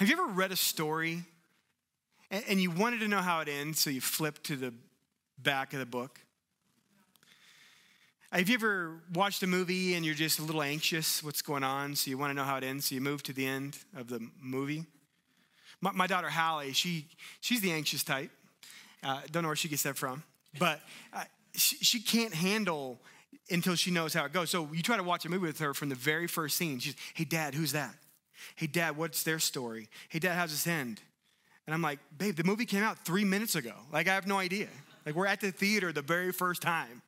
Have you ever read a story and, and you wanted to know how it ends, so you flip to the back of the book? Have you ever watched a movie and you're just a little anxious what's going on, so you want to know how it ends, so you move to the end of the movie? My, my daughter Hallie, she, she's the anxious type. Uh, don't know where she gets that from, but uh, she, she can't handle until she knows how it goes. So you try to watch a movie with her from the very first scene. She's, hey, dad, who's that? Hey, dad, what's their story? Hey, dad, how's this end? And I'm like, babe, the movie came out three minutes ago. Like, I have no idea. Like, we're at the theater the very first time.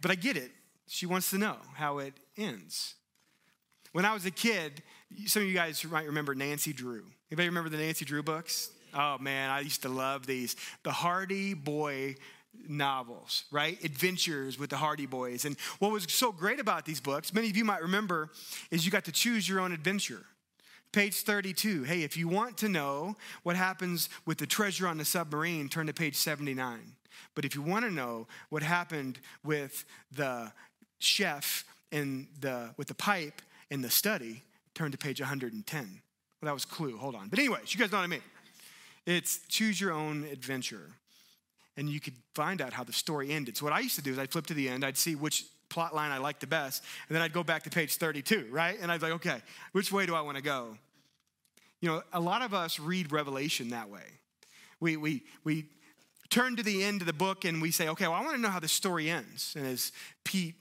But I get it. She wants to know how it ends. When I was a kid, some of you guys might remember Nancy Drew. Anybody remember the Nancy Drew books? Oh man, I used to love these. The Hardy Boy novels, right? Adventures with the Hardy Boys. And what was so great about these books, many of you might remember, is you got to choose your own adventure. Page 32. Hey, if you want to know what happens with the treasure on the submarine, turn to page 79. But if you want to know what happened with the chef and the with the pipe in the study, turn to page 110. Well, that was clue. Hold on. But anyways, you guys know what I mean. It's choose your own adventure and you could find out how the story ended. So what I used to do is I'd flip to the end, I'd see which plot line I liked the best, and then I'd go back to page 32, right? And I'd be like, okay, which way do I want to go? You know, a lot of us read Revelation that way. We, we, we turn to the end of the book and we say, okay, well, I want to know how the story ends. And as Pete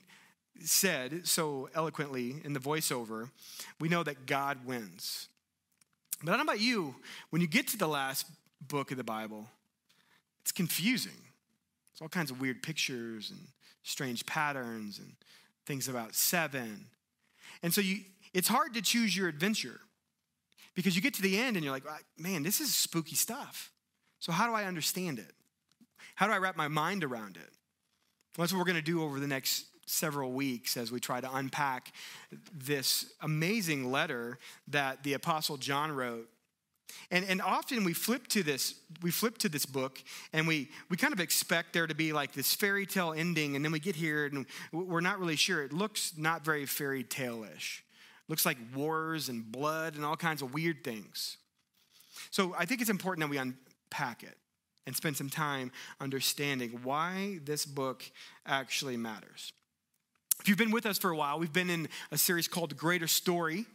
said so eloquently in the voiceover, we know that God wins. But I don't know about you, when you get to the last book of the Bible, it's confusing. It's all kinds of weird pictures and strange patterns and things about seven. And so you, it's hard to choose your adventure because you get to the end and you're like, man, this is spooky stuff. So, how do I understand it? How do I wrap my mind around it? Well, that's what we're going to do over the next several weeks as we try to unpack this amazing letter that the Apostle John wrote and, and often we flip to this, we flip to this book and we, we kind of expect there to be like this fairy tale ending, and then we get here and we're not really sure. It looks not very fairy tale-ish. Looks like wars and blood and all kinds of weird things. So I think it's important that we unpack it and spend some time understanding why this book actually matters. If you've been with us for a while, we've been in a series called Greater Story.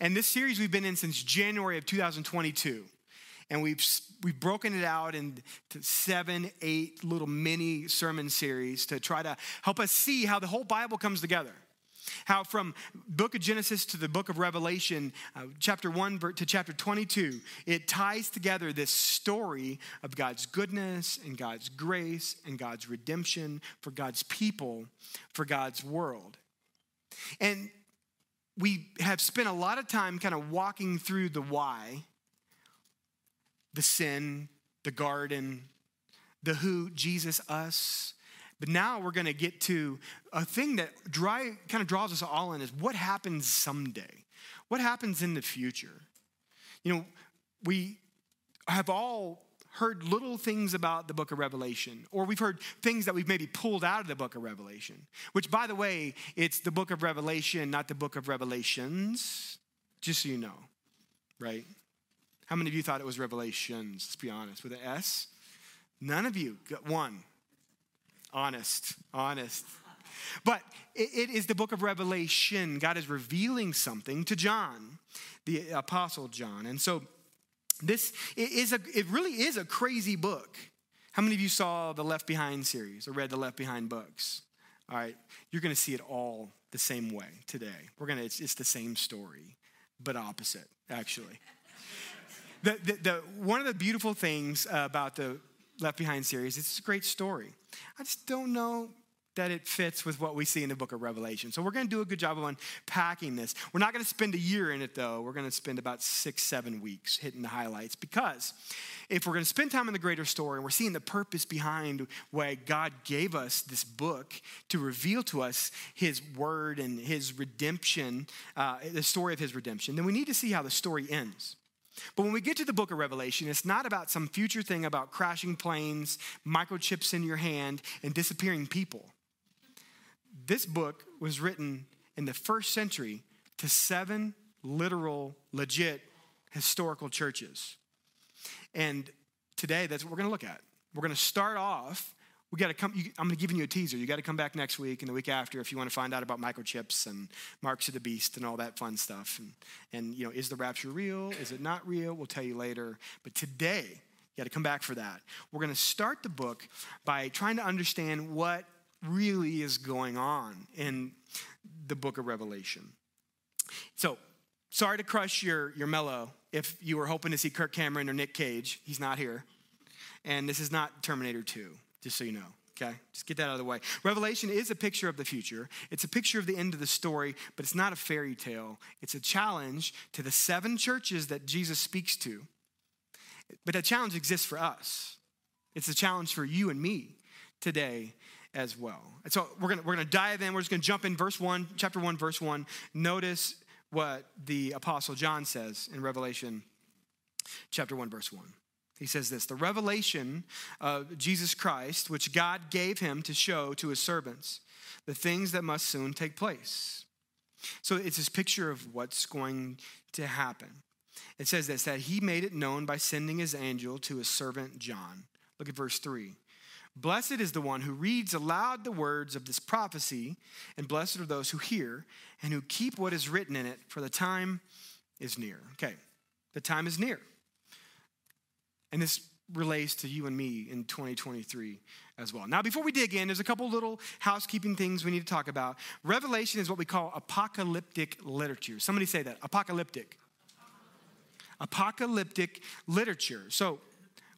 And this series we've been in since January of 2022. And we've, we've broken it out into seven, eight little mini sermon series to try to help us see how the whole Bible comes together. How from book of Genesis to the book of Revelation, uh, chapter 1 to chapter 22, it ties together this story of God's goodness and God's grace and God's redemption for God's people, for God's world. And we have spent a lot of time kind of walking through the why, the sin, the garden, the who, Jesus, us. But now we're going to get to a thing that dry, kind of draws us all in is what happens someday? What happens in the future? You know, we have all heard little things about the book of Revelation, or we've heard things that we've maybe pulled out of the book of Revelation, which, by the way, it's the book of Revelation, not the book of Revelations, just so you know, right? How many of you thought it was Revelations? Let's be honest. With an S? None of you. Got one. Honest, honest. But it is the book of Revelation. God is revealing something to John, the apostle John. And so this is a, it really is a crazy book. How many of you saw the Left Behind series or read the Left Behind books? All right, you're going to see it all the same way today. We're going to, it's, it's the same story, but opposite, actually. the, the, the, one of the beautiful things about the Left Behind series, it's a great story. I just don't know that it fits with what we see in the book of Revelation. So we're going to do a good job of unpacking this. We're not going to spend a year in it, though. We're going to spend about six, seven weeks hitting the highlights because if we're going to spend time in the greater story and we're seeing the purpose behind why God gave us this book to reveal to us his word and his redemption, uh, the story of his redemption, then we need to see how the story ends. But when we get to the book of Revelation, it's not about some future thing about crashing planes, microchips in your hand, and disappearing people. This book was written in the first century to seven literal, legit historical churches. And today, that's what we're going to look at. We're going to start off. We got to come. You, I'm going to give you a teaser. You got to come back next week and the week after if you want to find out about microchips and marks of the beast and all that fun stuff. And, and you know, is the rapture real? Is it not real? We'll tell you later. But today, you got to come back for that. We're going to start the book by trying to understand what really is going on in the book of Revelation. So, sorry to crush your, your mellow if you were hoping to see Kirk Cameron or Nick Cage. He's not here. And this is not Terminator 2, just so you know. Okay, just get that out of the way. Revelation is a picture of the future. It's a picture of the end of the story, but it's not a fairy tale. It's a challenge to the seven churches that Jesus speaks to. But that challenge exists for us. It's a challenge for you and me today as well. And so we're gonna we're gonna dive in. We're just gonna jump in verse one, chapter one, verse one. Notice what the apostle John says in Revelation chapter 1 verse 1. He says this, the revelation of Jesus Christ which God gave him to show to his servants the things that must soon take place. So it's this picture of what's going to happen. It says this that he made it known by sending his angel to his servant John. Look at verse 3. Blessed is the one who reads aloud the words of this prophecy, and blessed are those who hear and who keep what is written in it, for the time is near. Okay, the time is near. And this relates to you and me in 2023 as well. Now, before we dig in, there's a couple little housekeeping things we need to talk about. Revelation is what we call apocalyptic literature. Somebody say that apocalyptic. Apocalyptic literature. So,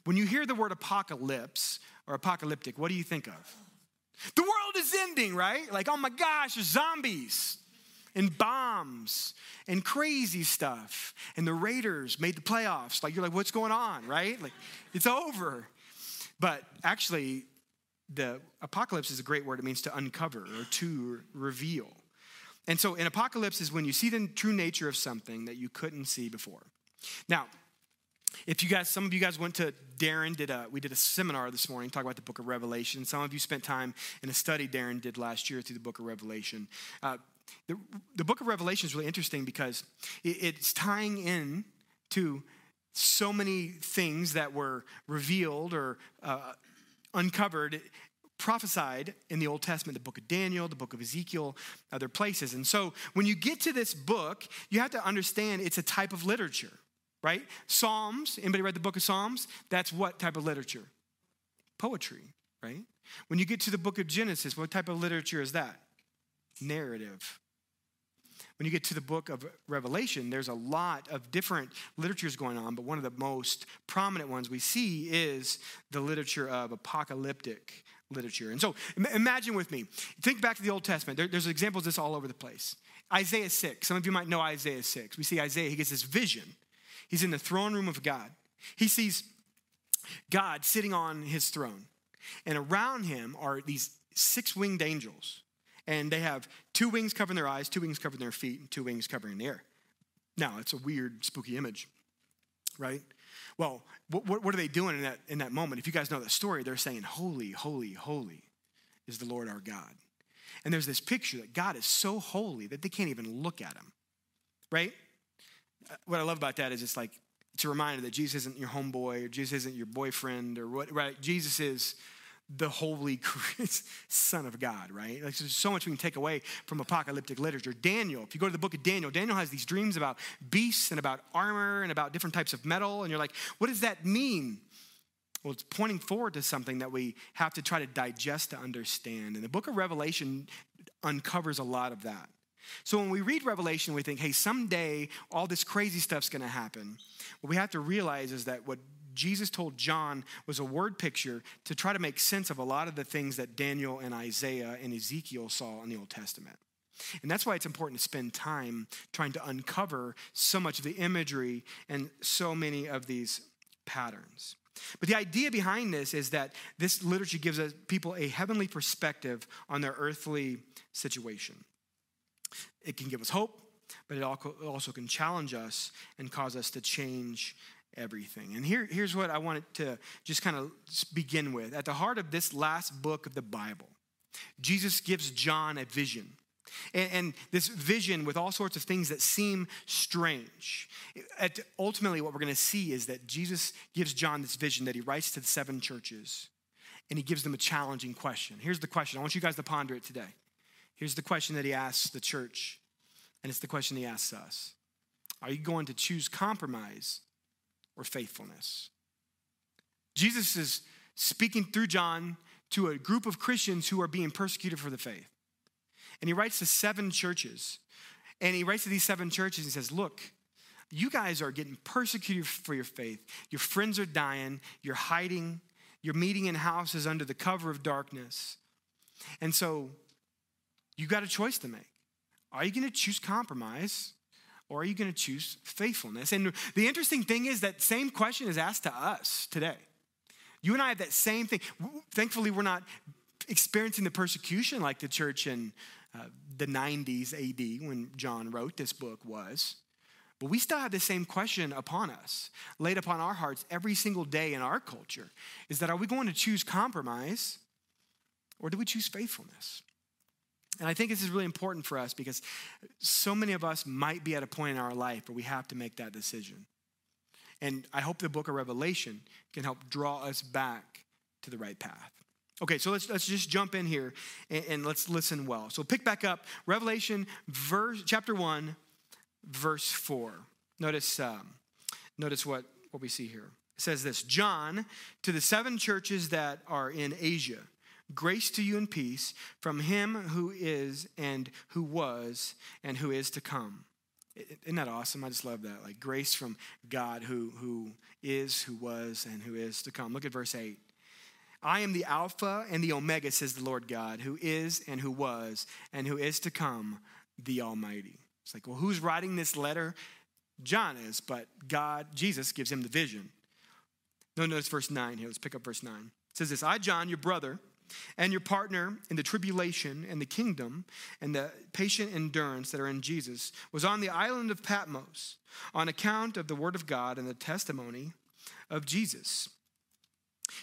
when you hear the word apocalypse, or apocalyptic, what do you think of? The world is ending, right? Like, oh my gosh, there's zombies and bombs and crazy stuff. And the Raiders made the playoffs. Like, you're like, what's going on, right? Like, it's over. But actually, the apocalypse is a great word. It means to uncover or to reveal. And so, an apocalypse is when you see the true nature of something that you couldn't see before. Now, if you guys, some of you guys went to Darren did a we did a seminar this morning talk about the Book of Revelation. Some of you spent time in a study Darren did last year through the Book of Revelation. Uh, the, the Book of Revelation is really interesting because it, it's tying in to so many things that were revealed or uh, uncovered prophesied in the Old Testament, the book of Daniel, the book of Ezekiel, other places. And so when you get to this book, you have to understand it's a type of literature right? Psalms, anybody read the book of Psalms? That's what type of literature? Poetry, right? When you get to the book of Genesis, what type of literature is that? Narrative. When you get to the book of Revelation, there's a lot of different literatures going on, but one of the most prominent ones we see is the literature of apocalyptic literature. And so imagine with me, think back to the Old Testament. There, there's examples of this all over the place. Isaiah 6, some of you might know Isaiah 6. We see Isaiah, he gets this vision He's in the throne room of God. He sees God sitting on his throne. And around him are these six winged angels. And they have two wings covering their eyes, two wings covering their feet, and two wings covering the air. Now, it's a weird, spooky image, right? Well, what, what, are they doing in that, in that moment? If you guys know the story, they're saying, Holy, holy, holy is the Lord our God. And there's this picture that God is so holy that they can't even look at him, right? Uh, what I love about that is it's like, it's a reminder that Jesus isn't your homeboy or Jesus isn't your boyfriend or what, right? Jesus is the holy son of God, right? Like there's so much we can take away from apocalyptic literature. Daniel, if you go to the book of Daniel, Daniel has these dreams about beasts and about armor and about different types of metal. And you're like, what does that mean? Well, it's pointing forward to something that we have to try to digest to understand. And the book of Revelation uncovers a lot of that. So when we read Revelation, we think, hey, someday all this crazy stuff's gonna happen. What we have to realize is that what Jesus told John was a word picture to try to make sense of a lot of the things that Daniel and Isaiah and Ezekiel saw in the Old Testament. And that's why it's important to spend time trying to uncover so much of the imagery and so many of these patterns. But the idea behind this is that this literature gives us people a heavenly perspective on their earthly situation. It can give us hope, but it also can challenge us and cause us to change everything. And here, here's what I wanted to just kind of begin with. At the heart of this last book of the Bible, Jesus gives John a vision. And, and, this vision with all sorts of things that seem strange. At, ultimately, what we're going to see is that Jesus gives John this vision that he writes to the seven churches, and he gives them a challenging question. Here's the question I want you guys to ponder it today. Here's the question that he asks the church, and it's the question he asks us Are you going to choose compromise or faithfulness? Jesus is speaking through John to a group of Christians who are being persecuted for the faith. And he writes to seven churches. And he writes to these seven churches and says, Look, you guys are getting persecuted for your faith. Your friends are dying. You're hiding. You're meeting in houses under the cover of darkness. And so you got a choice to make. Are you going to choose compromise or are you going to choose faithfulness? And the interesting thing is that same question is asked to us today. You and I have that same thing. Thankfully, we're not experiencing the persecution like the church in uh, the 90s AD when John wrote this book was. But we still have the same question upon us, laid upon our hearts every single day in our culture is that are we going to choose compromise or do we choose faithfulness? And I think this is really important for us because so many of us might be at a point in our life where we have to make that decision. And I hope the book of Revelation can help draw us back to the right path. Okay, so let's, let's just jump in here and, and let's listen well. So pick back up Revelation verse, chapter 1, verse 4. Notice, um, notice what, what we see here. It says this John, to the seven churches that are in Asia, grace to you and peace from him who is and who was and who is to come. Isn't that awesome? I just love that. Like grace from God who, who is, who was, and who is to come. Look at verse 8. I am the Alpha and the Omega, says the Lord God, who is and who was and who is to come, the Almighty. It's like, well, who's writing this letter? John is, but God, Jesus, gives him the vision. No, notice verse 9 here. Let's pick up verse 9. It says this I, John, your brother, and your partner in the tribulation and the kingdom and the patient endurance that are in Jesus, was on the island of Patmos on account of the word of God and the testimony of Jesus.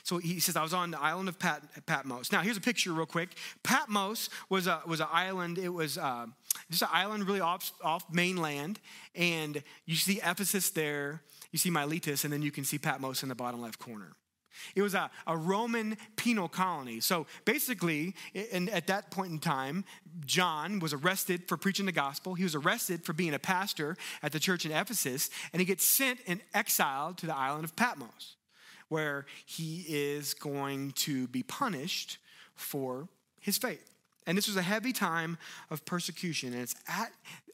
So he says, I was on the island of Pat, Patmos. Now, here's a picture, real quick. Patmos was a was an island. It was uh, just an island, really off off mainland, and you see Ephesus there. You see Miletus, and then you can see Patmos in the bottom left corner. It was a, a Roman penal colony. So basically, in, at that point in time, John was arrested for preaching the gospel. He was arrested for being a pastor at the church in Ephesus, and he gets sent and exiled to the island of Patmos where he is going to be punished for his faith. And this was a heavy time of persecution. And it's at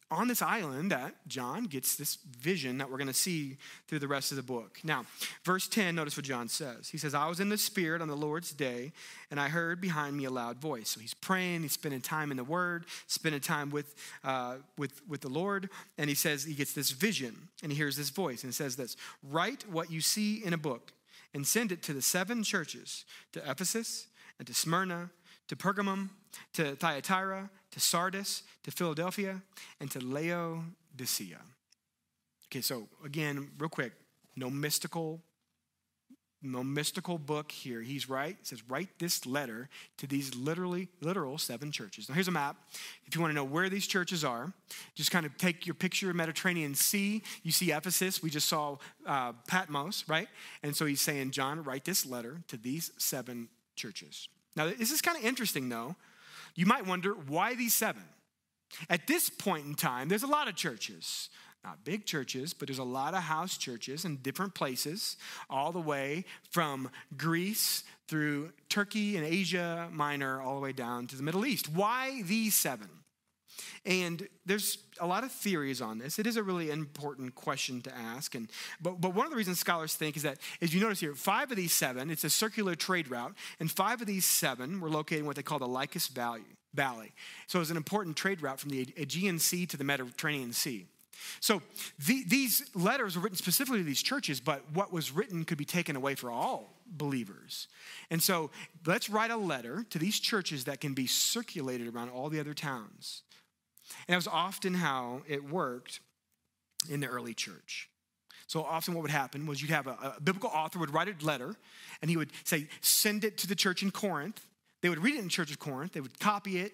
on this island that John gets this vision that we're going to see through the rest of the book. Now, verse 10, notice what John says. He says, I was in the Spirit on the Lord's day, and I heard behind me a loud voice. So he's praying, he's spending time in the Word, spending time with, uh, with, with the Lord, and he says, he gets this vision, and he hears this voice, and it says this Write what you see in a book and send it to the seven churches to Ephesus and to Smyrna, to Pergamum, to Thyatira, to Sardis, to Philadelphia, and to Laodicea. Okay, so again, real quick, no mystical no mystical book here. He's right. It says, write this letter to these literally, literal seven churches. Now, here's a map. If you want to know where these churches are, just kind of take your picture of Mediterranean Sea. You see Ephesus. We just saw uh, Patmos, right? And so he's saying, John, write this letter to these seven churches. Now, this is kind of interesting, though. You might wonder, why these seven? At this point in time, there's a lot of churches not big churches, but there's a lot of house churches in different places, all the way from Greece through Turkey and Asia Minor, all the way down to the Middle East. Why these seven? And there's a lot of theories on this. It is a really important question to ask. And but, but one of the reasons scholars think is that, as you notice here, five of these seven, it's a circular trade route, and five of these seven were located in what they call the Lycus Valley. So it was an important trade route from the Aegean Sea to the Mediterranean Sea. So the, these letters were written specifically to these churches, but what was written could be taken away for all believers. And so let's write a letter to these churches that can be circulated around all the other towns. And that was often how it worked in the early church. So often what would happen was you'd have a, a biblical author would write a letter and he would say, send it to the church in Corinth they would read it in the church of Corinth, they would copy it,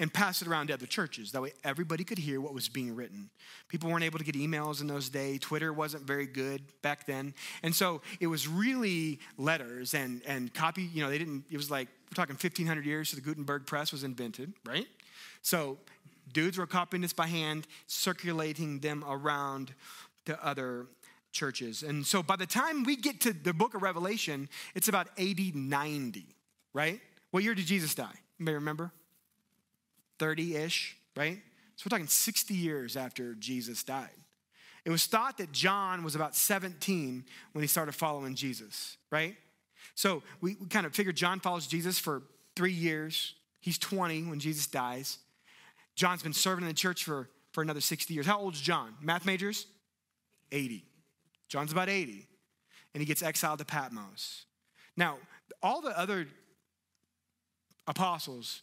and pass it around to other churches. That way, everybody could hear what was being written. People weren't able to get emails in those days. Twitter wasn't very good back then. And so it was really letters and, and copy. You know, they didn't, it was like, we're talking 1500 years, so the Gutenberg press was invented, right? So dudes were copying this by hand, circulating them around to other churches. And so by the time we get to the book of Revelation, it's about 80, 90, right? What year did Jesus die? Anybody remember? 30 ish, right? So we're talking 60 years after Jesus died. It was thought that John was about 17 when he started following Jesus, right? So we, we kind of figured John follows Jesus for three years. He's 20 when Jesus dies. John's been serving in the church for, for another 60 years. How old is John? Math majors? 80. John's about 80. And he gets exiled to Patmos. Now, all the other apostles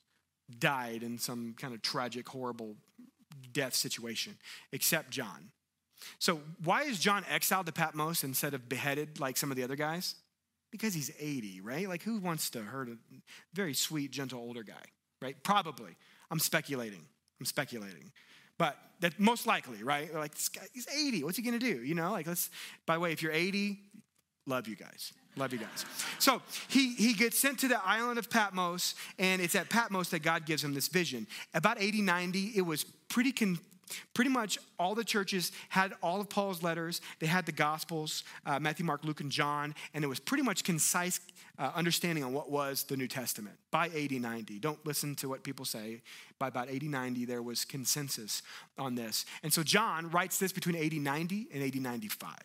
died in some kind of tragic, horrible death situation, except John. So, why is John exiled to Patmos instead of beheaded like some of the other guys? Because he's 80, right? Like, who wants to hurt a very sweet, gentle older guy, right? Probably. I'm speculating. I'm speculating. But that most likely, right? Like, this guy, he's 80. What's he gonna do? You know, like, let's, by the way, if you're 80, love you guys. Love you guys. So he, he gets sent to the island of Patmos, and it's at Patmos that God gives him this vision. About 80, 90, it was pretty con- pretty much all the churches had all of Paul's letters. They had the Gospels, uh, Matthew, Mark, Luke, and John, and it was pretty much concise uh, understanding on what was the New Testament by 80, 90. Don't listen to what people say. By about 80, 90, there was consensus on this. And so John writes this between 80, 90 and 80, 95.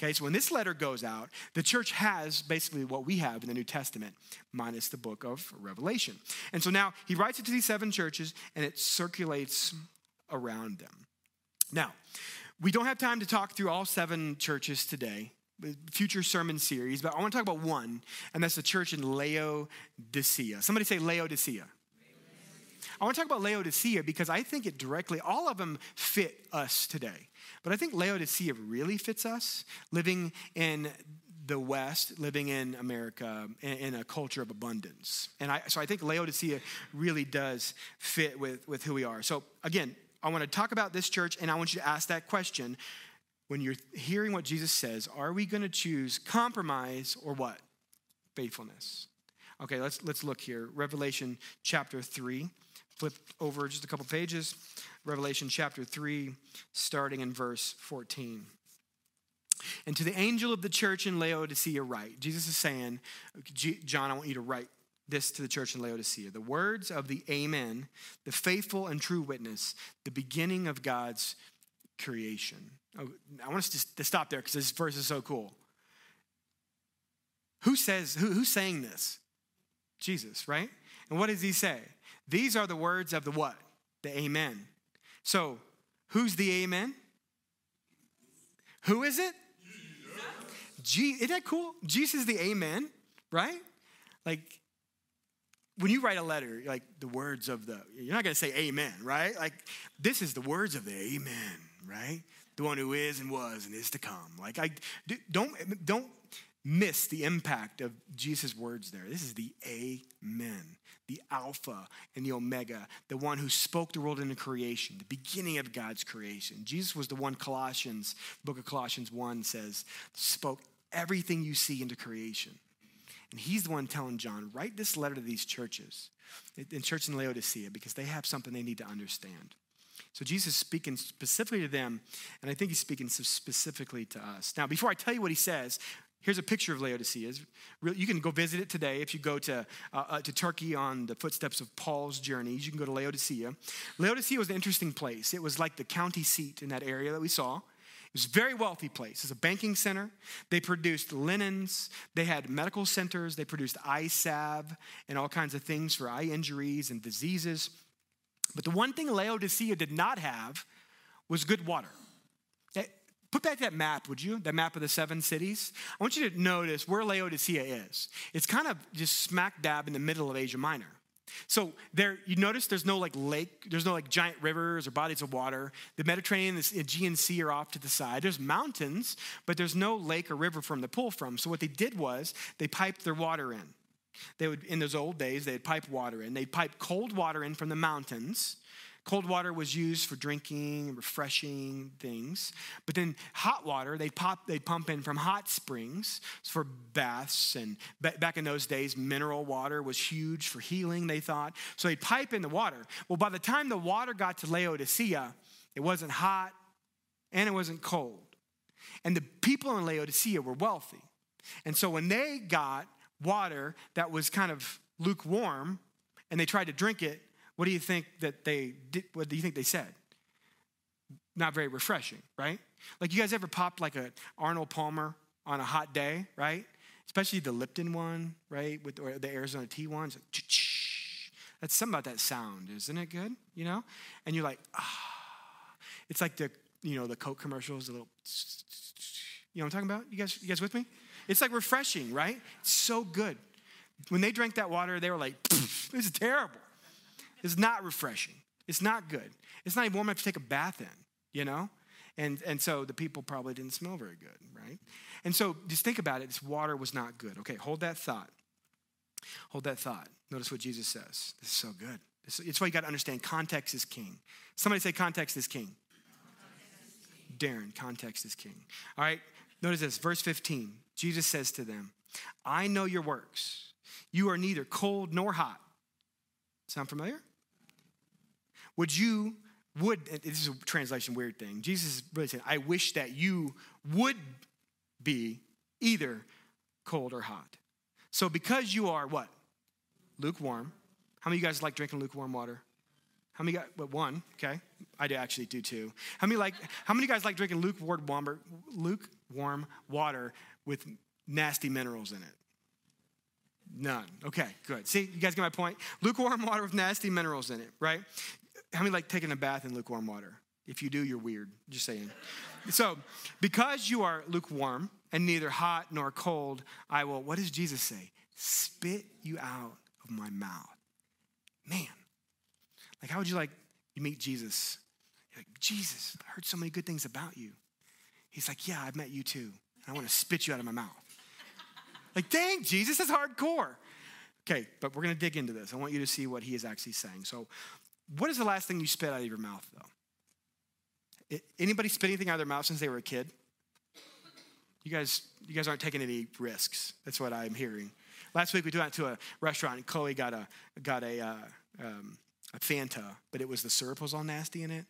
Okay, so when this letter goes out, the church has basically what we have in the New Testament, minus the book of Revelation. And so now he writes it to these seven churches and it circulates around them. Now, we don't have time to talk through all seven churches today, future sermon series, but I want to talk about one, and that's the church in Laodicea. Somebody say Laodicea. I want to talk about Laodicea because I think it directly, all of them fit us today. But I think Laodicea really fits us living in the West, living in America, in, a culture of abundance. And I, so I think Laodicea really does fit with, with who we are. So again, I want to talk about this church and I want you to ask that question. When you're hearing what Jesus says, are we going to choose compromise or what? Faithfulness. Okay, let's, let's look here. Revelation chapter 3. Flip over just a couple pages. Revelation chapter 3, starting in verse 14. And to the angel of the church in Laodicea, write. Jesus is saying, John, I want you to write this to the church in Laodicea the words of the Amen, the faithful and true witness, the beginning of God's creation. Oh, I want us to stop there because this verse is so cool. Who says, who, who's saying this? Jesus, right? And what does he say? These are the words of the what? The Amen. So, who's the amen? Who is it? Jesus. isn't that cool? Jesus is the amen, right? Like, when you write a letter, like the words of the, you're not gonna say amen, right? Like, this is the words of the amen, right? The one who is and was and is to come. Like, I don't, don't miss the impact of Jesus' words there. This is the amen the Alpha and the Omega, the one who spoke the world into creation, the beginning of God's creation. Jesus was the one Colossians, book of Colossians 1 says, spoke everything you see into creation. And he's the one telling John, write this letter to these churches, in church in Laodicea, because they have something they need to understand. So Jesus is speaking specifically to them, and I think he's speaking specifically to us. Now, before I tell you what he says, Here's a picture of Laodicea. You can go visit it today if you go to, uh, uh, to Turkey on the footsteps of Paul's journeys. You can go to Laodicea. Laodicea was an interesting place. It was like the county seat in that area that we saw. It was a very wealthy place. It's a banking center. They produced linens. They had medical centers. They produced eye salve and all kinds of things for eye injuries and diseases. But the one thing Laodicea did not have was good water. Eh, put back that map, would you? That map of the seven cities. I want you to notice where Laodicea is. It's kind of just smack dab in the middle of Asia Minor. So there, you notice there's no like lake, there's no like giant rivers or bodies of water. The Mediterranean and the Aegean Sea are off to the side. There's mountains, but there's no lake or river from to pull from. So what they did was they piped their water in. they would, in those old days, they'd pipe water in. They'd pipe cold water in from the mountains. Cold water was used for drinking, and refreshing things. But then hot water, they'd, pop, they'd pump in from hot springs for baths. And back in those days, mineral water was huge for healing, they thought. So they'd pipe in the water. Well, by the time the water got to Laodicea, it wasn't hot and it wasn't cold. And the people in Laodicea were wealthy. And so when they got water that was kind of lukewarm and they tried to drink it, what do you think that they did? What do you think they said? Not very refreshing, right? Like you guys ever popped like a Arnold Palmer on a hot day, right? Especially the Lipton one, right? With or the Arizona tea ones. Like, That's something about that sound, isn't it good? You know? And you're like, ah. It's like the, you know, the Coke commercials, a little, you know what I'm talking about? You guys, you guys with me? It's like refreshing, right? It's so good. When they drank that water, they were like, this is terrible. It's not refreshing. It's not good. It's not even warm enough to take a bath in, you know? And, and so the people probably didn't smell very good, right? And so just think about it. This water was not good. Okay, hold that thought. Hold that thought. Notice what Jesus says. This is so good. It's why you got to understand context is king. Somebody say context is king. Darren, context is king. All right, notice this, verse 15. Jesus says to them, I know your works. You are neither cold nor hot. Sound familiar? Would you, would, this is a translation weird thing. Jesus is really saying, I wish that you would be either cold or hot. So because you are what? Lukewarm. How many of you guys like drinking lukewarm water? How many got what one? Okay. I do actually do too. How many like how many guys like drinking lukewarm lukewarm water with nasty minerals in it? None. Okay, good. See, you guys get my point? Lukewarm water with nasty minerals in it, right? How many like taking a bath in lukewarm water? If you do, you're weird. Just saying. so, because you are lukewarm and neither hot nor cold, I will, what does Jesus say? Spit you out of my mouth. Man, like, how would you like, you meet Jesus? You're like, Jesus, I heard so many good things about you. He's like, yeah, I've met you too. And I want to spit you out of my mouth. like, dang, Jesus, is hardcore. Okay, but we're going to dig into this. I want you to see what he is actually saying. So, what is the last thing you spit out of your mouth, though? Anybody spit anything out of their mouth since they were a kid? You guys, you guys aren't taking any risks. That's what I'm hearing. Last week we went out to a restaurant and Chloe got a got a uh, um, a Fanta, but it was the syrup was all nasty in it.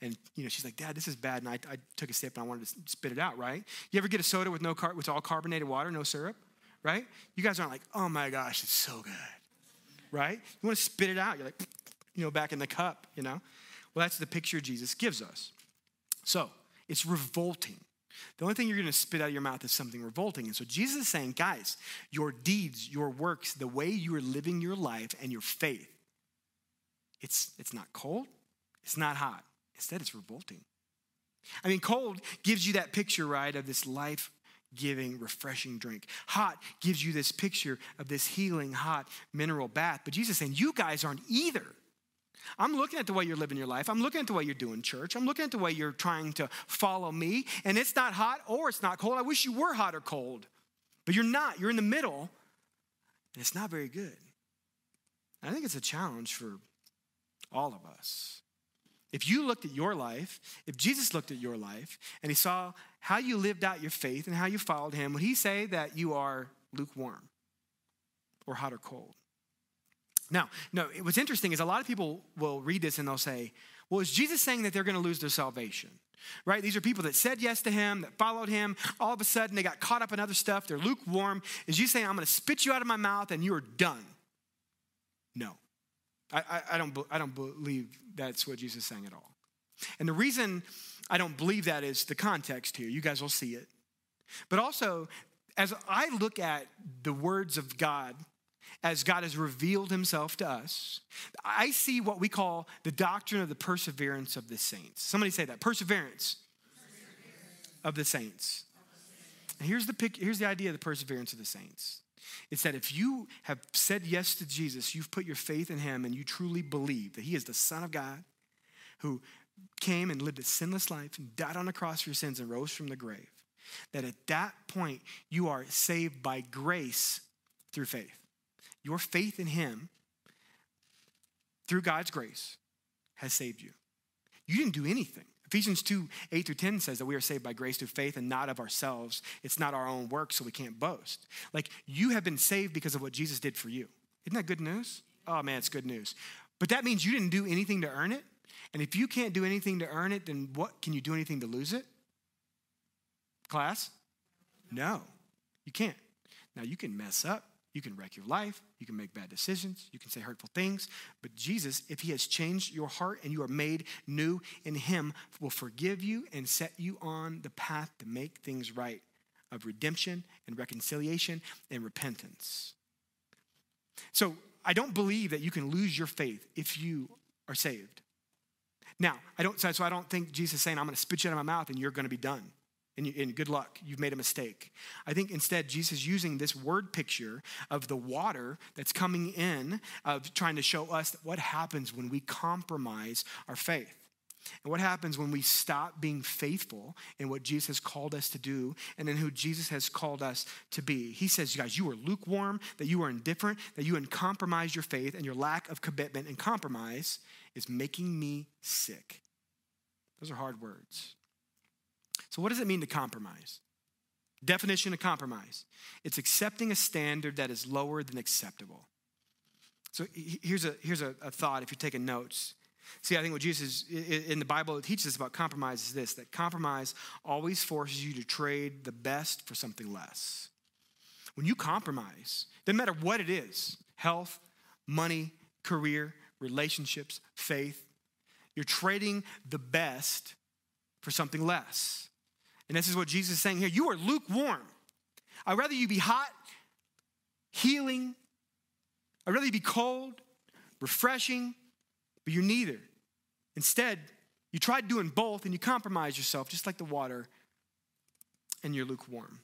And you know, she's like, Dad, this is bad. And I, I took a sip and I wanted to spit it out, right? You ever get a soda with no car with all carbonated water, no syrup, right? You guys aren't like, oh my gosh, it's so good. Right? You want to spit it out. You're like, you know, back in the cup, you know? Well, that's the picture Jesus gives us. So it's revolting. The only thing you're going to spit out of your mouth is something revolting. And so Jesus is saying, guys, your deeds, your works, the way you are living your life, and your faith it's, it's not cold, it's not hot. Instead, it's revolting. I mean, cold gives you that picture, right, of this life giving, refreshing drink. Hot gives you this picture of this healing, hot mineral bath. But Jesus is saying, you guys aren't either. I'm looking at the way you're living your life. I'm looking at the way you're doing church. I'm looking at the way you're trying to follow me. And it's not hot or it's not cold. I wish you were hot or cold, but you're not. You're in the middle, and it's not very good. I think it's a challenge for all of us. If you looked at your life, if Jesus looked at your life and he saw how you lived out your faith and how you followed him, would he say that you are lukewarm or hot or cold? Now, no, what's interesting is a lot of people will read this and they'll say, well, is Jesus saying that they're going to lose their salvation? Right? These are people that said yes to him, that followed him. All of a sudden, they got caught up in other stuff. They're lukewarm. Is Jesus saying, I'm going to spit you out of my mouth and you are done? No. I, I, I, don't, I don't believe that's what Jesus is saying at all. And the reason I don't believe that is the context here. You guys will see it. But also, as I look at the words of God, as God has revealed himself to us, I see what we call the doctrine of the perseverance of the saints. Somebody say that perseverance, perseverance. of the saints. And here's the, here's the idea of the perseverance of the saints it's that if you have said yes to Jesus, you've put your faith in him, and you truly believe that he is the Son of God who came and lived a sinless life and died on the cross for your sins and rose from the grave, that at that point you are saved by grace through faith. Your faith in Him through God's grace has saved you. You didn't do anything. Ephesians 2 8 through 10 says that we are saved by grace through faith and not of ourselves. It's not our own work, so we can't boast. Like you have been saved because of what Jesus did for you. Isn't that good news? Oh man, it's good news. But that means you didn't do anything to earn it. And if you can't do anything to earn it, then what can you do anything to lose it? Class? No, you can't. Now you can mess up. You can wreck your life. You can make bad decisions. You can say hurtful things. But Jesus, if He has changed your heart and you are made new in Him, will forgive you and set you on the path to make things right of redemption and reconciliation and repentance. So I don't believe that you can lose your faith if you are saved. Now, I don't, so I don't think Jesus is saying, I'm going to spit you out of my mouth and you're going to be done and, you, and, good luck, you've made a mistake. I think instead, Jesus is using this word picture of the water that's coming in, of trying to show us what happens when we compromise our faith. And what happens when we stop being faithful in what Jesus has called us to do and in who Jesus has called us to be? He says, you guys, you are lukewarm, that you are indifferent, that you compromise your faith, and your lack of commitment and compromise is making me sick. Those are hard words. So, what does it mean to compromise? Definition of compromise it's accepting a standard that is lower than acceptable. So, here's a, here's a, a thought if you're taking notes. See, I think what Jesus in the Bible teaches us about compromise is this that compromise always forces you to trade the best for something less. When you compromise, doesn't matter what it is health, money, career, relationships, faith you're trading the best for something less. And this is what Jesus is saying here. You are lukewarm. I'd rather you be hot, healing. I'd rather you be cold, refreshing, but you're neither. Instead, you tried doing both and you compromise yourself, just like the water, and you're lukewarm.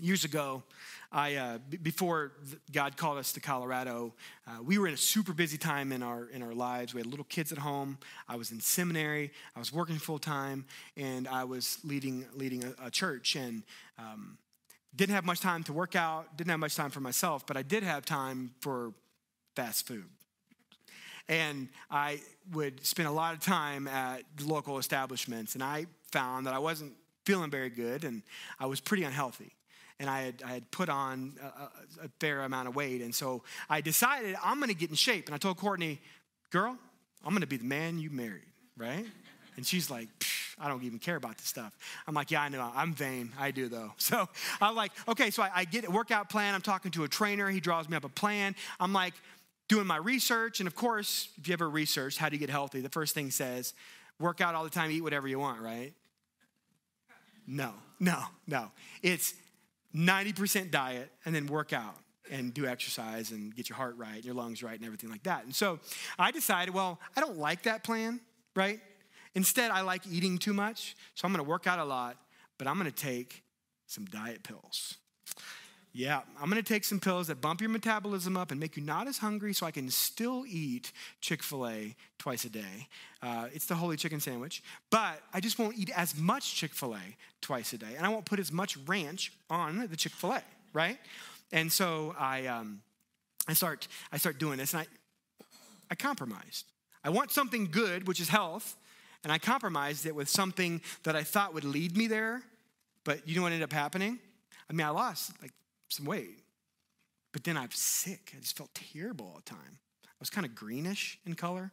Years ago, I, uh, b- before God called us to Colorado, uh, we were in a super busy time in our, in our lives. We had little kids at home. I was in seminary. I was working full time, and I was leading, leading a, a church. And um, didn't have much time to work out, didn't have much time for myself, but I did have time for fast food. And I would spend a lot of time at local establishments, and I found that I wasn't feeling very good, and I was pretty unhealthy and I had, I had put on a, a, fair amount of weight. And so I decided I'm going to get in shape. And I told Courtney, girl, I'm going to be the man you married, right? And she's like, I don't even care about this stuff. I'm like, yeah, I know. I'm vain. I do, though. So I'm like, okay, so I, I get a workout plan. I'm talking to a trainer. He draws me up a plan. I'm like, doing my research. And of course, if you ever research how do you get healthy, the first thing says, work out all the time, eat whatever you want, right? No, no, no. It's 90% diet and then work out and do exercise and get your heart right and your lungs right and everything like that. And so I decided, well, I don't like that plan, right? Instead, I like eating too much. So I'm going to work out a lot, but I'm going to take some diet pills. Yeah, I'm gonna take some pills that bump your metabolism up and make you not as hungry so I can still eat Chick fil A twice a day. Uh, it's the holy chicken sandwich, but I just won't eat as much Chick fil A twice a day. And I won't put as much ranch on the Chick fil A, right? And so I, um, I, start, I start doing this and I, I compromised. I want something good, which is health, and I compromised it with something that I thought would lead me there. But you know what ended up happening? I mean, I lost like some weight. But then I was sick. I just felt terrible all the time. I was kind of greenish in color.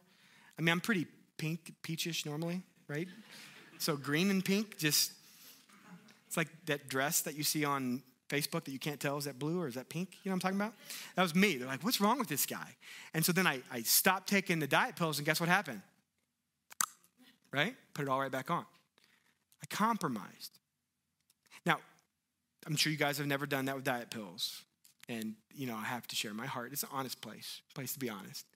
I mean, I'm pretty pink, peachish normally, right? So green and pink just, it's like that dress that you see on Facebook that you can't tell is that blue or is that pink? You know what I'm talking about? That was me. They're like, what's wrong with this guy? And so then I, I stopped taking the diet pills, and guess what happened? Right? Put it all right back on. I compromised. I'm sure you guys have never done that with diet pills. And, you know, I have to share my heart. It's an honest place, place to be honest.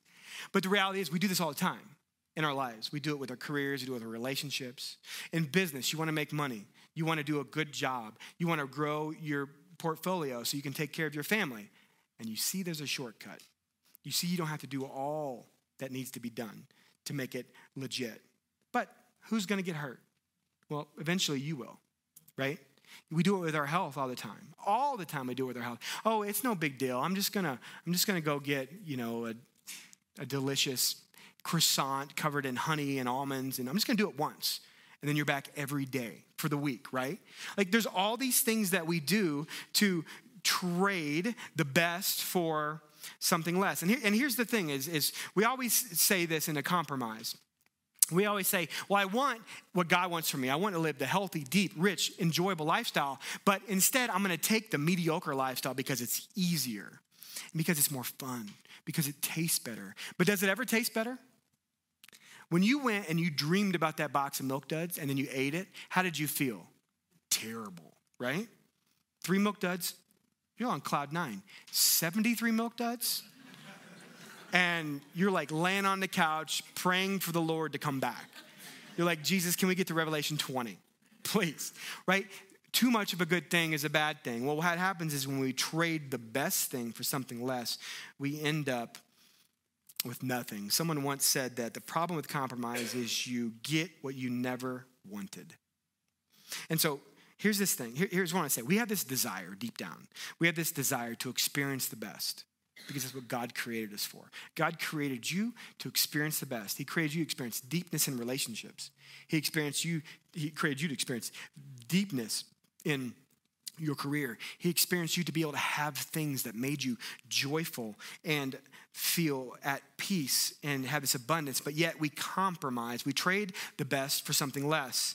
But the reality is, we do this all the time in our lives. We do it with our careers, we do it with our relationships. In business, you want to make money, you want to do a good job, you want to grow your portfolio so you can take care of your family. And you see there's a shortcut. You see you don't have to do all that needs to be done to make it legit. But who's going to get hurt? Well, eventually you will, right? We do it with our health all the time. all the time we do it with our health. Oh, it's no big deal. I'm just gonna, I'm just gonna go get, you know, a, a delicious croissant covered in honey and almonds, and I'm just gonna do it once. And then you're back every day for the week, right? Like there's all these things that we do to trade the best for something less. And, here, and here's the thing is, is we always say this in a compromise. We always say, well, I want what God wants for me. I want to live the healthy, deep, rich, enjoyable lifestyle. But instead, I'm going to take the mediocre lifestyle because it's easier, because it's more fun, because it tastes better. But does it ever taste better? When you went and you dreamed about that box of milk duds and then you ate it, how did you feel? Terrible, right? Three milk duds, you're on cloud nine. 73 milk duds? And you're like laying on the couch praying for the Lord to come back. You're like, Jesus, can we get to Revelation 20? Please, right? Too much of a good thing is a bad thing. Well, what happens is when we trade the best thing for something less, we end up with nothing. Someone once said that the problem with compromise is you get what you never wanted. And so here's this thing. Here, here's what I say. We have this desire deep down. We have this desire to experience the best because that's what God created us for. God created you to experience the best. He created you to experience deepness in relationships. He experienced you, he created you to experience deepness in your career. He experienced you to be able to have things that made you joyful and feel at peace and have this abundance, but yet we compromise. We trade the best for something less.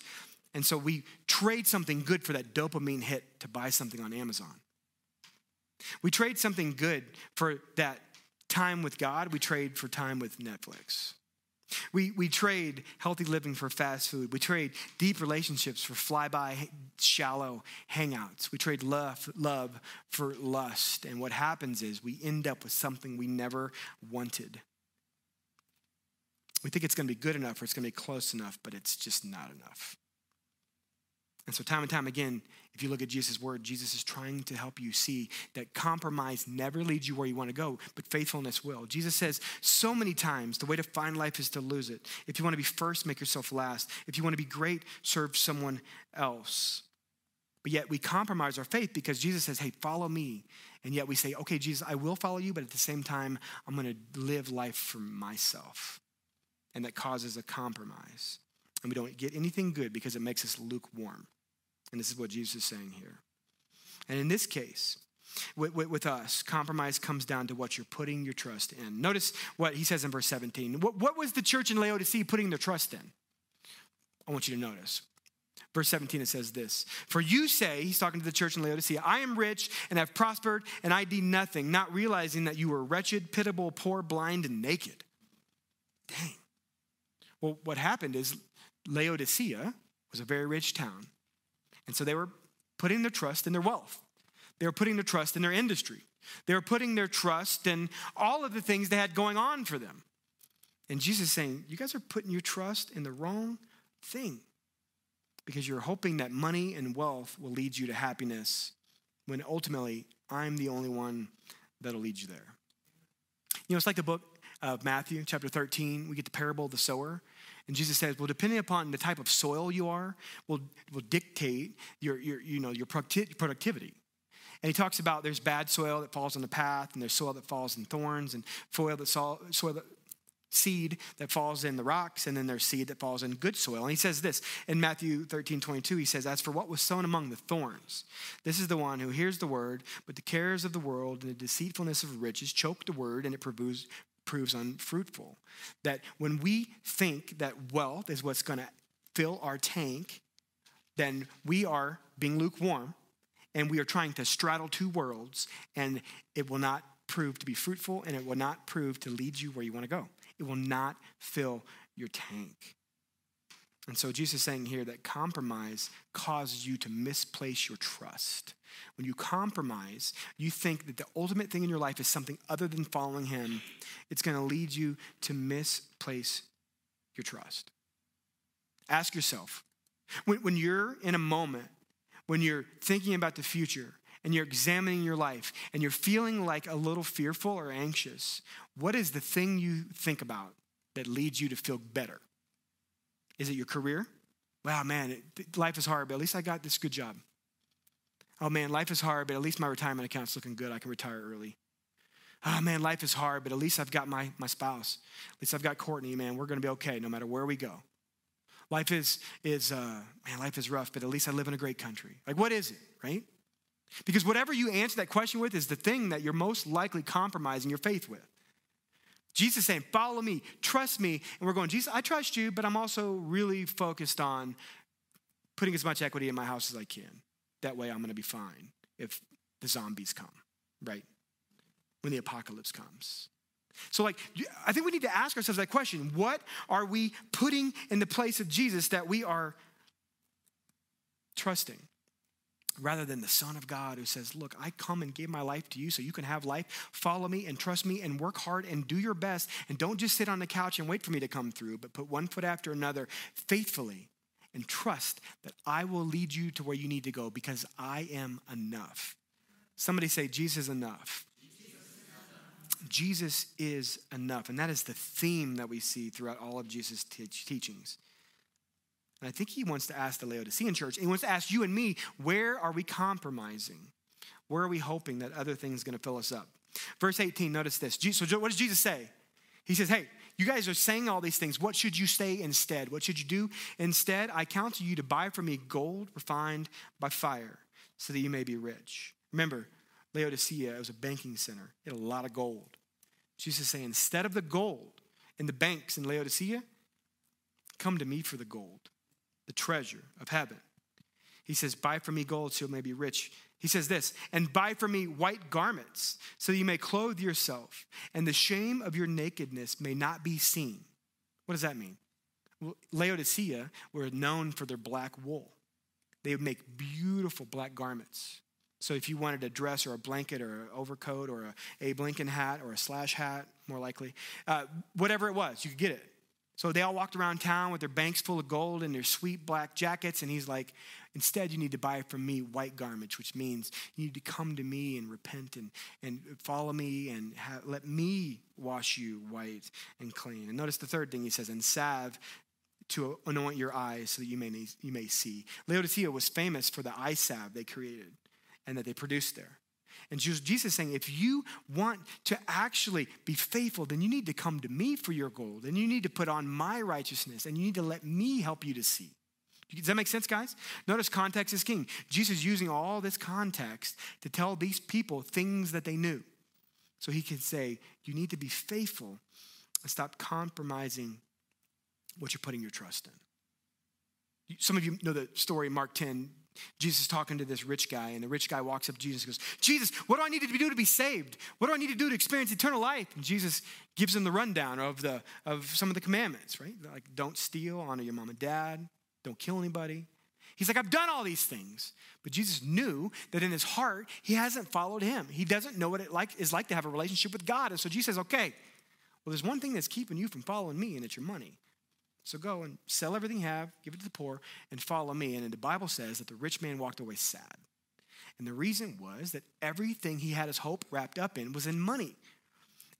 And so we trade something good for that dopamine hit to buy something on Amazon. We trade something good for that time with God, we trade for time with Netflix. We, we trade healthy living for fast food. We trade deep relationships for flyby, shallow hangouts. We trade love, love for lust. And what happens is we end up with something we never wanted. We think it's going to be good enough or it's going to be close enough, but it's just not enough. And so, time and time again, if you look at Jesus' word, Jesus is trying to help you see that compromise never leads you where you want to go, but faithfulness will. Jesus says so many times the way to find life is to lose it. If you want to be first, make yourself last. If you want to be great, serve someone else. But yet we compromise our faith because Jesus says, hey, follow me. And yet we say, okay, Jesus, I will follow you, but at the same time, I'm going to live life for myself. And that causes a compromise and we don't get anything good because it makes us lukewarm. And this is what Jesus is saying here. And in this case, with, with, with, us, compromise comes down to what you're putting your trust in. Notice what he says in verse 17. What, what was the church in Laodicea putting their trust in? I want you to notice. Verse 17, it says this For you say, he's talking to the church in Laodicea, I am rich and have prospered, and I need nothing, not realizing that you were wretched, pitiable, poor, blind, and naked. Dang. Well, what happened is Laodicea was a very rich town. And so they were putting their trust in their wealth. They were putting their trust in their industry. They were putting their trust in all of the things they had going on for them. And Jesus is saying, You guys are putting your trust in the wrong thing because you're hoping that money and wealth will lead you to happiness when ultimately I'm the only one that'll lead you there. You know, it's like the book of Matthew, chapter 13. We get the parable of the sower. And Jesus says, well, depending upon the type of soil you are, will, will dictate your, your, you know, your productivity. And he talks about there's bad soil that falls on the path, and there's soil that falls in thorns, and soil that, soil, that seed that falls in the rocks, and then there's seed that falls in good soil. And he says this in Matthew 13, 22, he says, As for what was sown among the thorns, this is the one who hears the word, but the cares of the world and the deceitfulness of riches choke the word, and it proves, unfruitful. That when we think that wealth is what's going to fill our tank, then we are being lukewarm and we are trying to straddle two worlds, and it will not prove to be fruitful and it will not prove to lead you where you want to go. It will not fill your tank. And so Jesus is saying here that compromise causes you to misplace your trust. When you compromise, you think that the ultimate thing in your life is something other than following Him, it's going to lead you to misplace your trust. Ask yourself when, when you're in a moment, when you're thinking about the future, and you're examining your life and you're feeling like a little fearful or anxious, what is the thing you think about that leads you to feel better? Is it your career? Wow, man, it, life is hard, but at least I got this good job. Oh man, life is hard, but at least my retirement account's looking good. I can retire early. Oh man, life is hard, but at least I've got my, my spouse. At least I've got Courtney, man. We're gonna be okay no matter where we go. Life is, is uh, man, life is rough, but at least I live in a great country. Like, what is it, right? Because whatever you answer that question with is the thing that you're most likely compromising your faith with. Jesus saying, Follow me, trust me. And we're going, Jesus, I trust you, but I'm also really focused on putting as much equity in my house as I can. That way I'm going to be fine if the zombies come, right? When the apocalypse comes. So, like, I think we need to ask ourselves that question what are we putting in the place of Jesus that we are trusting? rather than the Son of God who says, Look, I come and gave my life to you so you can have life. Follow me and trust me and work hard and do your best. And don't just sit on the couch and wait for me to come through, but put one foot after another faithfully and trust that I will lead you to where you need to go because I am enough. Somebody say, Jesus is enough. Jesus is enough. And that is the theme that we see throughout all of Jesus' teachings. And I think he wants to ask the Laodicean church, he wants to ask you and me, where are we compromising? Where are we hoping that other things going to fill us up? Verse 18, notice this. So, what does Jesus say? He says, Hey, you guys are saying all these things. What should you say instead? What should you do? Instead, I counsel you to buy from me gold refined by fire so that you may be rich. Remember, Laodicea was a banking center, it had a lot of gold. Jesus is saying, instead of the gold in the banks in Laodicea, come to me for the gold the treasure of heaven. He says, Buy for me gold so you may be rich. He says this, and buy for me white garments so you may clothe yourself, and the shame of your nakedness may not be seen. What does that mean? Laodicea were known for their black wool. They would make beautiful black garments. So if you wanted a dress or a blanket or an overcoat or a Abe Lincoln hat or a slash hat, more likely, uh, whatever it was, you could get it. So they all walked around town with their banks full of gold and their sweet black jackets. And he's like, instead, you need to buy from me white garments, which means you need to come to me and repent and, and follow me and have, let me wash you white and clean. And notice the third thing he says, and salve to anoint your eyes so that you may, you may see. Laodicea was famous for the eye salve they created and that they produced there. And Jesus is saying, if you want to actually be faithful, then you need to come to me for your gold, and you need to put on my righteousness, and you need to let me help you to see. Does that make sense, guys? Notice context is king. Jesus is using all this context to tell these people things that they knew. So he can say, You need to be faithful and stop compromising what you're putting your trust in. Some of you know the story, Mark 10. Jesus is talking to this rich guy, and the rich guy walks up to Jesus and goes, Jesus, what do I need to do to be saved? What do I need to do to experience eternal life? And Jesus gives him the rundown of, the, of some of the commandments, right? Like, don't steal, honor your mom and dad, don't kill anybody. He's like, I've done all these things. But Jesus knew that in his heart, he hasn't followed him. He doesn't know what it like, is like to have a relationship with God. And so Jesus says, okay, well, there's one thing that's keeping you from following me, and it's your money. So go and sell everything you have, give it to the poor, and follow me. And the Bible says that the rich man walked away sad. And the reason was that everything he had his hope wrapped up in was in money.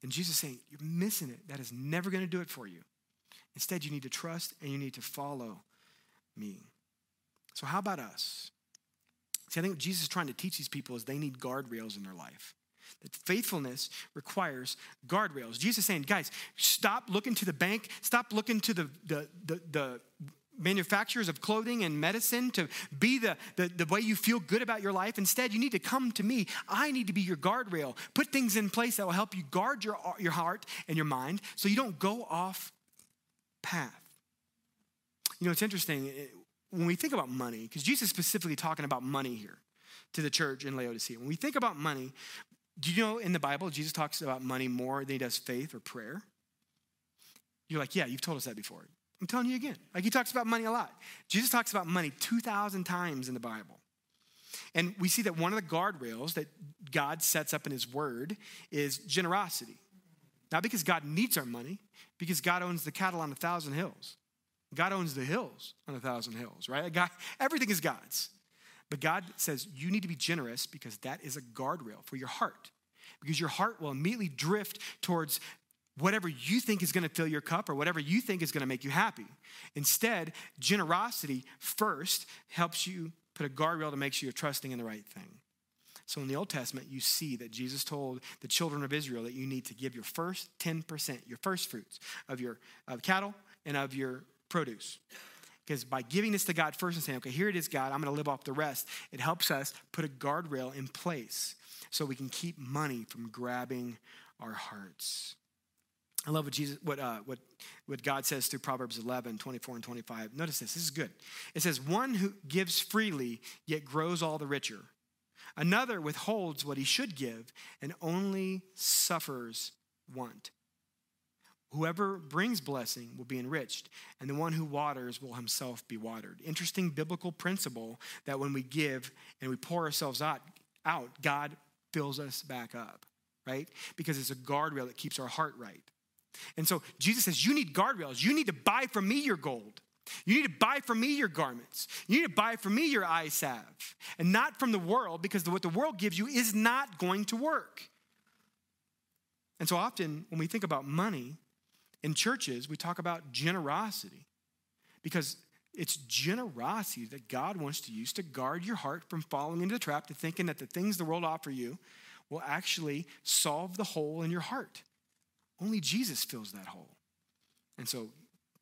And Jesus saying, You're missing it. That is never going to do it for you. Instead, you need to trust and you need to follow me. So, how about us? See, I think what Jesus is trying to teach these people is they need guardrails in their life. That faithfulness requires guardrails. Jesus is saying, guys, stop looking to the bank, stop looking to the, the, the, the manufacturers of clothing and medicine to be the, the, the, way you feel good about your life. Instead, you need to come to me. I need to be your guardrail. Put things in place that will help you guard your, your heart and your mind so you don't go off path. You know, it's interesting eh, when we think about money, because Jesus is specifically talking about money here to the church in Laodicea. When we think about money, do you know in the Bible, Jesus talks about money more than he does faith or prayer? You're like, yeah, you've told us that before. I'm telling you again. Like he talks about money a lot. Jesus talks about money 2,000 times in the Bible. And we see that one of the guardrails that God sets up in his word is generosity. Not because God needs our money, because God owns the cattle on a thousand hills. God owns the hills on a thousand hills, right? God, everything is God's. But God says you need to be generous because that is a guardrail for your heart. Because your heart will immediately drift towards whatever you think is going to fill your cup or whatever you think is going to make you happy. Instead, generosity first helps you put a guardrail to make sure you're trusting in the right thing. So in the Old Testament, you see that Jesus told the children of Israel that you need to give your first 10%, your first fruits of your of cattle and of your produce. Because by giving this to God first and saying, okay, here it is, God, I'm going to live off the rest, it helps us put a guardrail in place so we can keep money from grabbing our hearts. I love what Jesus, what, uh, what, what God says through Proverbs 11, 24 and 25. Notice this, this is good. It says, one who gives freely yet grows all the richer. Another withholds what he should give and only suffers want. Whoever brings blessing will be enriched, and the one who waters will himself be watered. Interesting biblical principle that when we give and we pour ourselves out, out God fills us back up, right? Because it's a guardrail that keeps our heart right. And so Jesus says, You need guardrails. You need to buy from me your gold. You need to buy from me your garments. You need to buy from me your eye salve, and not from the world, because what the world gives you is not going to work. And so often, when we think about money in churches, we talk about generosity, because it's generosity that God wants to use to guard your heart from falling into the trap to thinking that the things the world offer you will actually solve the hole in your heart. Only Jesus fills that hole. And so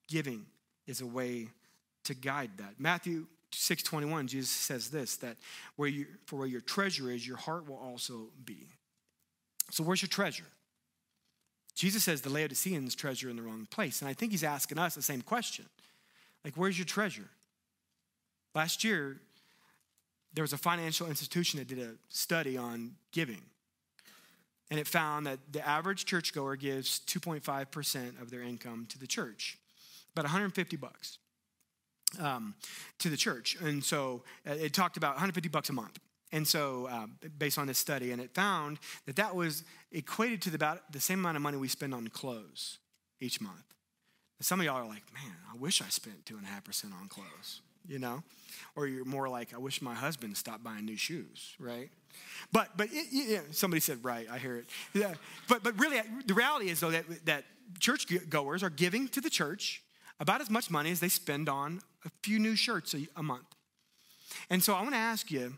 giving is a way to guide that. Matthew 6:21 Jesus says this that where you for where your treasure is your heart will also be. So where's your treasure? Jesus says the Laodiceans treasure in the wrong place and I think he's asking us the same question. Like, where's your treasure? Last year, there was a financial institution that did a study on giving. And it found that the average churchgoer gives 2.5% of their income to the church, about 150 bucks um, to the church. And so uh, it talked about 150 bucks a month. And so, uh, based on this study, and it found that that was equated to the, about the same amount of money we spend on clothes each month. Some of y'all are like, man, I wish I spent 2.5% on clothes, you know? Or you're more like, I wish my husband stopped buying new shoes, right? But, but it, somebody said, right, I hear it. Yeah. But, but really, the reality is, though, that, that church goers are giving to the church about as much money as they spend on a few new shirts a, a month. And so I want to ask you,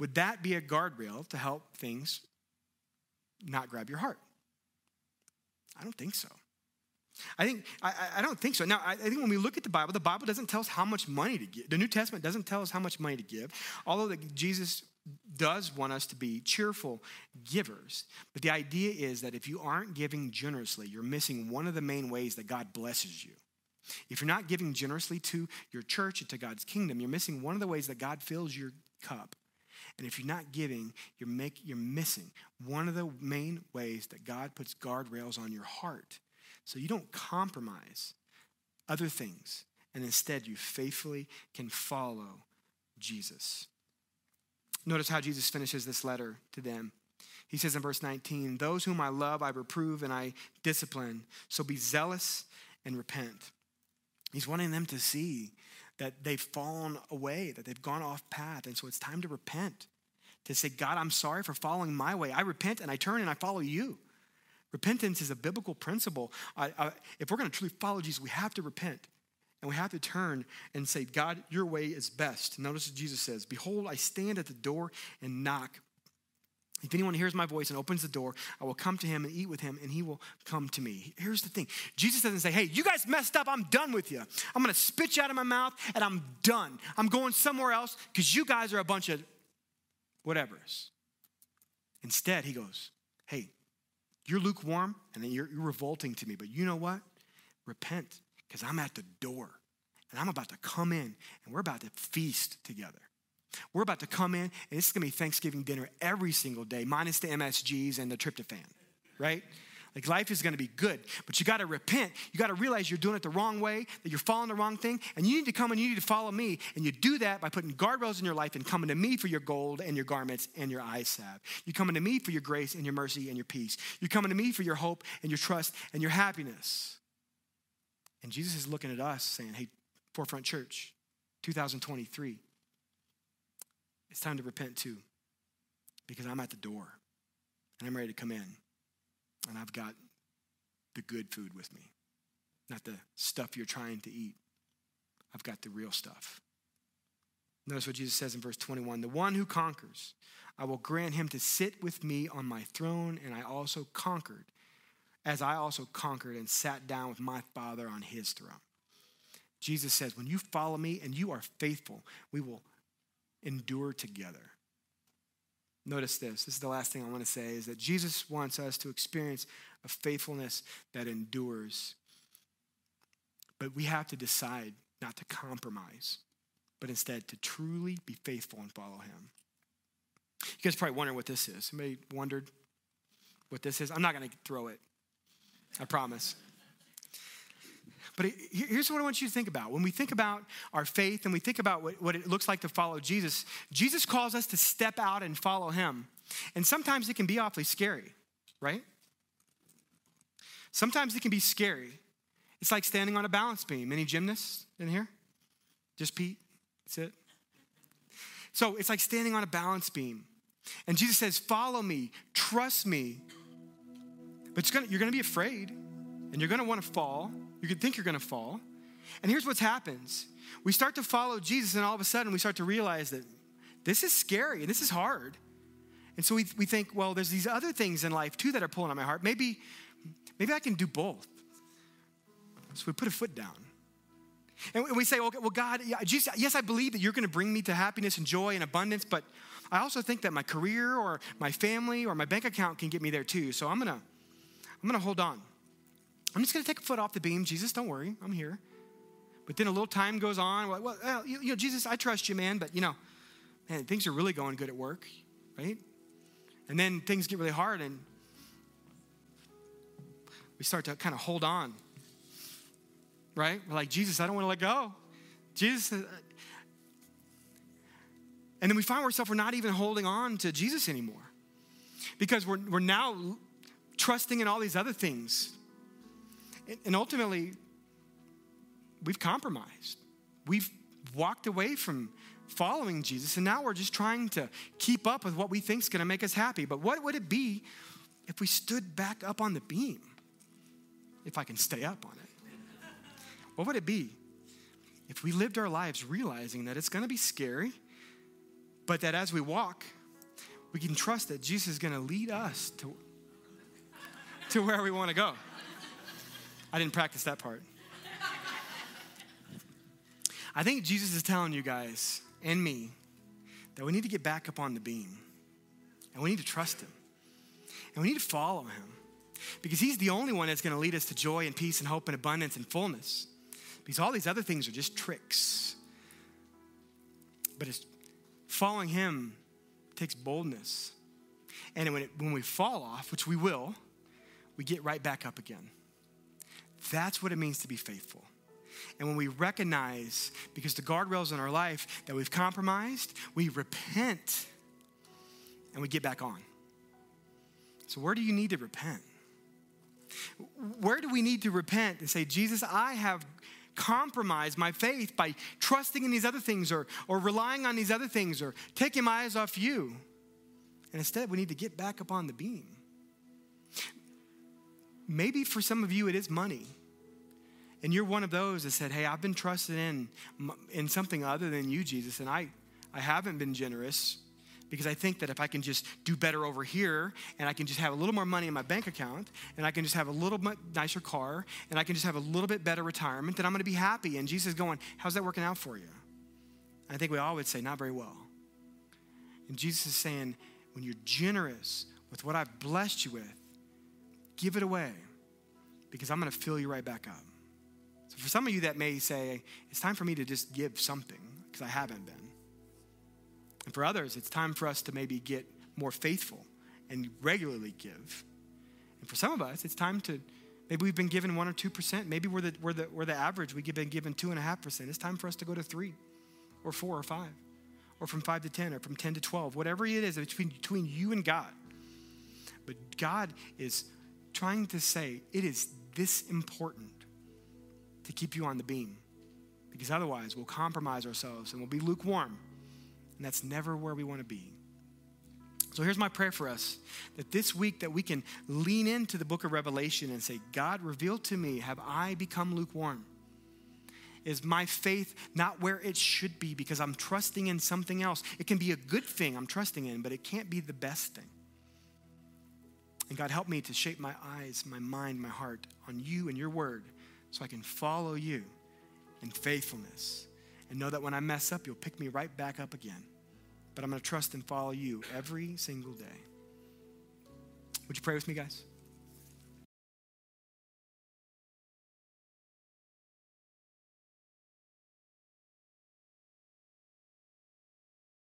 would that be a guardrail to help things not grab your heart? I don't think so. I think I, I don't think so. Now, I, think when we look at the Bible, the Bible doesn't tell us how much money to give. The New Testament doesn't tell us how much money to give, although the, Jesus does want us to be cheerful givers. But the idea is that if you aren't giving generously, you're missing one of the main ways that God blesses you. If you're not giving generously to your church and to God's kingdom, you're missing one of the ways that God fills your cup. And if you're not giving, you're, make, you're missing one of the main ways that God puts guardrails on your heart so you don't compromise other things, and instead you faithfully can follow Jesus. Notice how Jesus finishes this letter to them. He says in verse 19, Those whom I love, I reprove and I discipline. So be zealous and repent. He's wanting them to see that they've fallen away, that they've gone off path. And so it's time to repent, to say, God, I'm sorry for following my way. I repent and I turn and I follow you. Repentance is a biblical principle. I, I, if we're going to truly follow Jesus, we have to repent. And we have to turn and say, God, your way is best. Notice what Jesus says Behold, I stand at the door and knock. If anyone hears my voice and opens the door, I will come to him and eat with him, and he will come to me. Here's the thing Jesus doesn't say, Hey, you guys messed up. I'm done with you. I'm going to spit you out of my mouth, and I'm done. I'm going somewhere else because you guys are a bunch of whatevers. Instead, he goes, Hey, you're lukewarm and you're, you're revolting to me, but you know what? Repent because I'm at the door and I'm about to come in and we're about to feast together. We're about to come in and is gonna be Thanksgiving dinner every single day, minus the MSGs and the tryptophan, right? Like life is going to be good, but you got to repent. You got to realize you're doing it the wrong way, that you're following the wrong thing, and you need to come and you need to follow me. And you do that by putting guardrails in your life and coming to me for your gold and your garments and your eye salve. You're coming to me for your grace and your mercy and your peace. You're coming to me for your hope and your trust and your happiness. And Jesus is looking at us saying, hey, Forefront Church, 2023, it's time to repent too, because I'm at the door and I'm ready to come in and I've got the good food with me, not the stuff you're trying to eat. I've got the real stuff. Notice what Jesus says in verse 21 The one who conquers, I will grant him to sit with me on my throne, and I also conquered, as I also conquered and sat down with my Father on his throne. Jesus says, When you follow me and you are faithful, we will endure together. Notice this. This is the last thing I want to say is that Jesus wants us to experience a faithfulness that endures. But we have to decide not to compromise, but instead to truly be faithful and follow him. You guys probably wondering what this is. Somebody wondered what this is? I'm not going to throw it. I promise. But here's what I want you to think about. When we think about our faith and we think about what, what it looks like to follow Jesus, Jesus calls us to step out and follow him. And sometimes it can be awfully scary, right? Sometimes it can be scary. It's like standing on a balance beam. Any gymnasts in here? Just Pete? That's it? So it's like standing on a balance beam. And Jesus says, Follow me, trust me. But you're gonna, be afraid and you're gonna wanna fall. You could think you're gonna fall. And here's what happens we start to follow Jesus, and all of a sudden we start to realize that this is scary and this is hard. And so we, we think, well, there's these other things in life too that are pulling on my heart. Maybe, maybe I can do both. So we put a foot down. And we say, okay, well, God, Jesus, yes, I believe that you're going to bring me to happiness and joy and abundance, but I also think that my career or my family or my bank account can get me there too. So I'm going to, I'm going to hold on. I'm just going to take a foot off the beam. Jesus, don't worry, I'm here. But then a little time goes on. Well, well you, you know, Jesus, I trust you, man, but you know, man, things are really going good at work, right? And then things get really hard and we start to kind of hold on, right? We're like, Jesus, I don't want to let go. Jesus, uh, and then we find ourselves we're not even holding on to Jesus anymore because we're, we're now trusting in all these other things. And ultimately, we've compromised. We've walked away from following Jesus, and now we're just trying to keep up with what we think is going to make us happy. But what would it be if we stood back up on the beam? If I can stay up on it. What would it be if we lived our lives realizing that it's going to be scary, but that as we walk, we can trust that Jesus is going to lead us to, to where we want to go? I didn't practice that part. I think Jesus is telling you guys and me that we need to get back up on the beam and we need to trust him and we need to follow him because he's the only one that's going to lead us to joy and peace and hope and abundance and fullness because all these other things are just tricks but it's following him takes boldness and when, it, when we fall off which we will we get right back up again that's what it means to be faithful and when we recognize, because the guardrails in our life, that we've compromised, we repent and we get back on. So, where do you need to repent? Where do we need to repent and say, Jesus, I have compromised my faith by trusting in these other things or, or relying on these other things or taking my eyes off you? And instead, we need to get back up on the beam. Maybe for some of you, it is money and you're one of those that said, Hey, I've been trusted in, in something other than you, Jesus, and I, I haven't been generous because I think that if I can just do better over here and I can just have a little more money in my bank account and I can just have a little nicer car and I can just have a little bit better retirement, then I'm going to be happy. And Jesus is going, How's that working out for you? I think we all would say, Not very well. And Jesus is saying, When you're generous with what I've blessed you with, give it away because I'm going to fill you right back up. So for some of you that may say, it's time for me to just give something because I haven't been. And for others, it's time for us to maybe get more faithful and regularly give. And for some of us, it's time to maybe we've been given one or two percent. Maybe we're the we're the we're the average. We've been given two and a half percent. It's time for us to go to three, or four, or five, or from five to ten, or from ten to twelve. Whatever it is between between you and God. But God is trying to say it is this important to keep you on the beam. Because otherwise, we'll compromise ourselves and we'll be lukewarm. And that's never where we want to be. So here's my prayer for us that this week that we can lean into the book of Revelation and say, God, reveal to me, have I become lukewarm? is my faith not where it should be because I'm trusting in something else. It can be a good thing I'm trusting in, but it can't be the best thing. And God, help me to shape my eyes, my mind, my heart on you and your word so I can follow you in faithfulness and know that when I mess up, you'll pick me right back up again. But I'm going to trust and follow you every single day. Would you pray with me, guys?